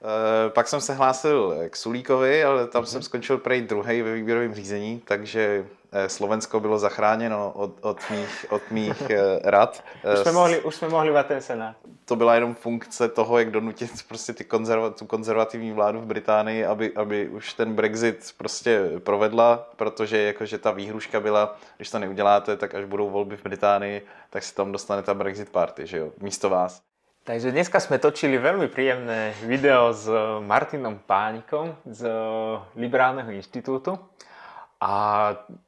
Uh, pak jsem se hlásil k Sulíkovi, ale tam mm-hmm. jsem skončil prej druhý ve výběrovém řízení, takže Slovensko bylo zachráněno od, od mých, od mých rad. Už jsme, mohli, už jsme mohli ten senát. To byla jenom funkce toho, jak donutit prostě ty konzerva, tu konzervativní vládu v Británii, aby, aby už ten Brexit prostě provedla, protože jakože ta výhruška byla, když to neuděláte, tak až budou volby v Británii, tak si tam dostane ta Brexit party, že jo, místo vás. Takže dneska sme točili veľmi príjemné video s Martinom Pánikom z Liberálneho inštitútu. A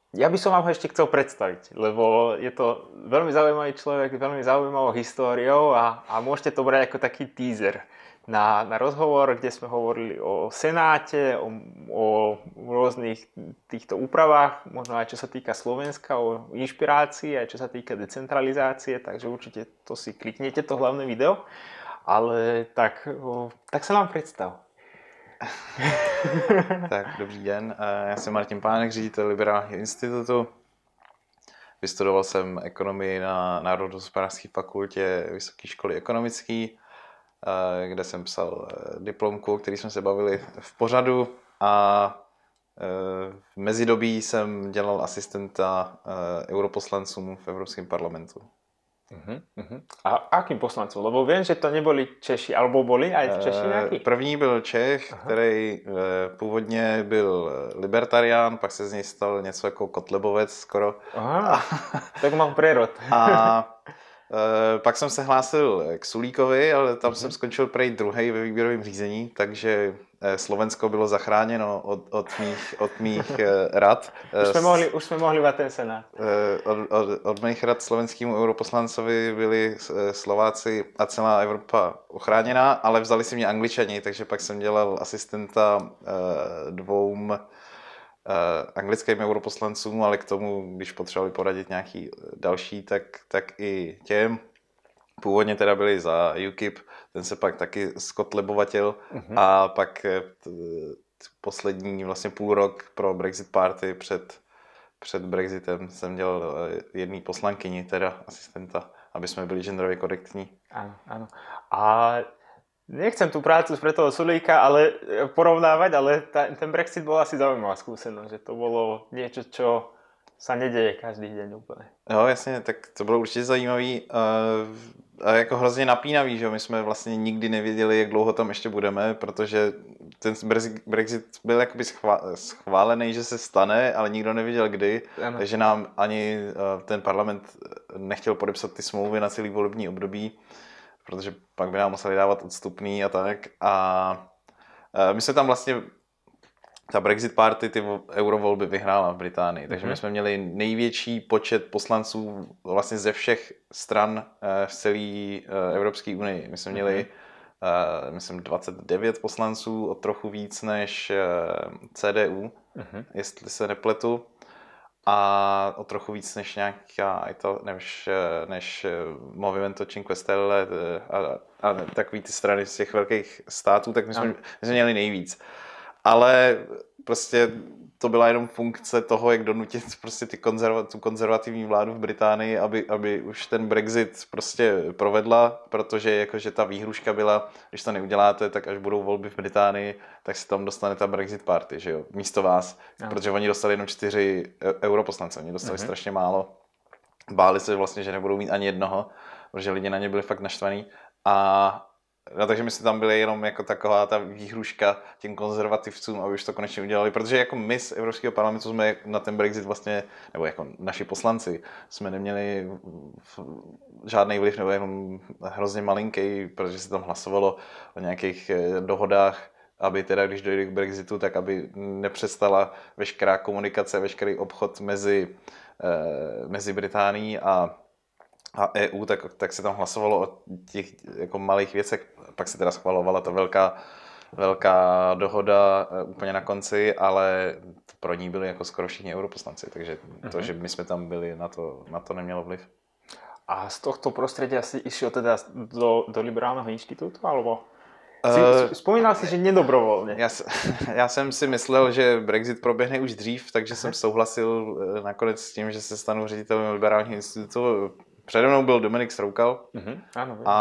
ja by som vám ho ešte chcel predstaviť, lebo je to veľmi zaujímavý človek, veľmi zaujímavou históriou a, a môžete to brať ako taký teaser na, na rozhovor, kde sme hovorili o Senáte, o, o rôznych týchto úpravách, možno aj čo sa týka Slovenska, o inšpirácii, aj čo sa týka decentralizácie, takže určite to si kliknete, to hlavné video. Ale tak, o, tak sa nám predstav. tak, dobrý den. Já jsem Martin Pánek, ředitel Liberálního institutu. Vystudoval jsem ekonomii na Národohospodářské fakultě Vysoké školy ekonomické Eh, kde jsem psal eh, diplomku, o který jsme se bavili v pořadu a eh, v mezidobí jsem dělal asistenta europoslancům v Evropském parlamentu. Uh-huh, uh-huh. A akým poslancům? Lebo vím, že to nebyli Češi, alebo byli aj Češi nějaký? První byl Čech, který původně byl libertarián, pak se z něj stal něco jako kotlebovec skoro. Aha, tak mám prerod. a pak jsem se hlásil k Sulíkovi, ale tam mm-hmm. jsem skončil prej druhý ve výběrovém řízení, takže uh, Slovensko bylo zachráněno od, od mých, od mých uh, rad. Už jsme mohli, už jsme mohli ten senát. Od, od, od mých rad slovenskému europoslancovi byli Slováci a celá Evropa ochráněná, ale vzali si mě angličani, takže pak jsem dělal asistenta dvou anglickým europoslancům, ale k tomu, když potřebovali poradit nějaký další, tak, tak i těm. Původně teda byli za UKIP, ten se pak taky skotlebovatil mm-hmm. a pak eh, poslední vlastně půl rok pro Brexit Party před, před Brexitem jsem dělal eh, jedný poslankyni, teda asistenta, aby jsme byli genderově korektní. Ano, ano. A Nechcem tú prácu pre toho Sulíka ale e, porovnávať, ale ta, ten Brexit bol asi zaujímavá skúsenosť, že to bolo niečo, čo sa neděje každý den úplně. Jo, jasně, tak to bylo určitě zajímavý a, a jako hrozně napínavý, že my jsme vlastně nikdy nevěděli, jak dlouho tam ještě budeme, protože ten Brexit byl jakoby schválený, že se stane, ale nikdo nevěděl kdy, ano. takže nám ani ten parlament nechtěl podepsat ty smlouvy na celý volební období protože pak by nám museli dávat odstupný a tak. A my jsme tam vlastně, ta Brexit Party ty eurovolby vyhrála v Británii, takže my mhm. jsme měli největší počet poslanců vlastně ze všech stran v celé eh, Evropské unii. My jsme měli Uh, myslím 29 poslanců, o trochu víc než CDU, uh-huh. jestli se nepletu a o trochu víc než nějaká, to, než, než Movimento Cinque Stelle a, a takový ty strany z těch velkých států, tak my jsme, my jsme měli nejvíc. Ale prostě to byla jenom funkce toho, jak donutit prostě ty konzerva, tu konzervativní vládu v Británii, aby, aby už ten Brexit prostě provedla, protože jakože ta výhruška byla, když to neuděláte, tak až budou volby v Británii, tak si tam dostane ta Brexit party, že jo, místo vás, no. protože oni dostali jenom čtyři e, europoslance, oni dostali mm-hmm. strašně málo. Báli se vlastně, že nebudou mít ani jednoho, protože lidi na ně byli fakt naštvaní. A No, takže my jsme tam byli jenom jako taková ta výhruška těm konzervativcům, aby už to konečně udělali, protože jako my z Evropského parlamentu jsme na ten Brexit vlastně, nebo jako naši poslanci, jsme neměli žádný vliv, nebo jenom hrozně malinký, protože se tam hlasovalo o nějakých eh, dohodách, aby teda, když dojde k Brexitu, tak aby nepřestala veškerá komunikace, veškerý obchod mezi, eh, mezi Británií a a EU, tak, tak se tam hlasovalo o těch jako malých věcech. Pak se teda schvalovala ta velká, velká dohoda e, úplně na konci, ale pro ní byli jako skoro všichni europoslanci, takže to, uh-huh. že my jsme tam byli, na to, na to nemělo vliv. A z tohto prostředí asi išel teda do, do Liberálního institutu, alebo? Uh, Vzpomínal si, že nedobrovolně. Já, já jsem si myslel, že Brexit proběhne už dřív, takže jsem souhlasil e, nakonec s tím, že se stanu ředitelem Liberálního institutu Přede mnou byl Dominik Stroukal, Mhm, áno. viem. a,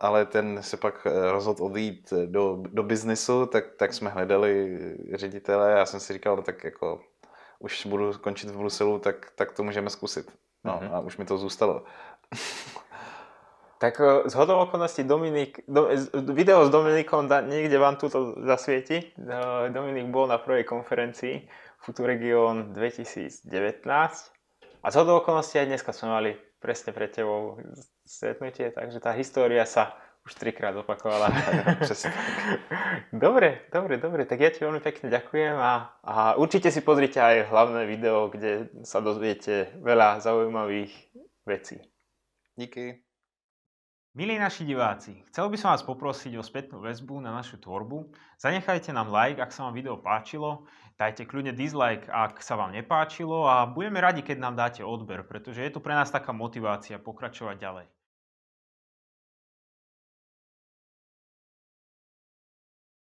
ale ten se pak eh, rozhodl odjít do, do biznisu, tak, tak jsme hledali ředitele. Já jsem si říkal, no tak jako už budu končit v Bruselu, tak, tak to můžeme zkusit. No Mhm. a už mi to zůstalo. Tak z hodou okolností Dominik, do, video s Dominikom da, niekde vám tu zasvieti. Dominik bol na prvej konferencii Futuregion 2019 a z hodou okolností aj dneska sme mali presne pre tebou stretnutie, takže tá história sa už trikrát opakovala. Dobre, dobre, dobre, tak ja ti veľmi pekne ďakujem a, a určite si pozrite aj hlavné video, kde sa dozviete veľa zaujímavých vecí. Díky. Milí naši diváci, chcel by som vás poprosiť o spätnú väzbu na našu tvorbu. Zanechajte nám like, ak sa vám video páčilo, dajte kľudne dislike, ak sa vám nepáčilo a budeme radi, keď nám dáte odber, pretože je to pre nás taká motivácia pokračovať ďalej.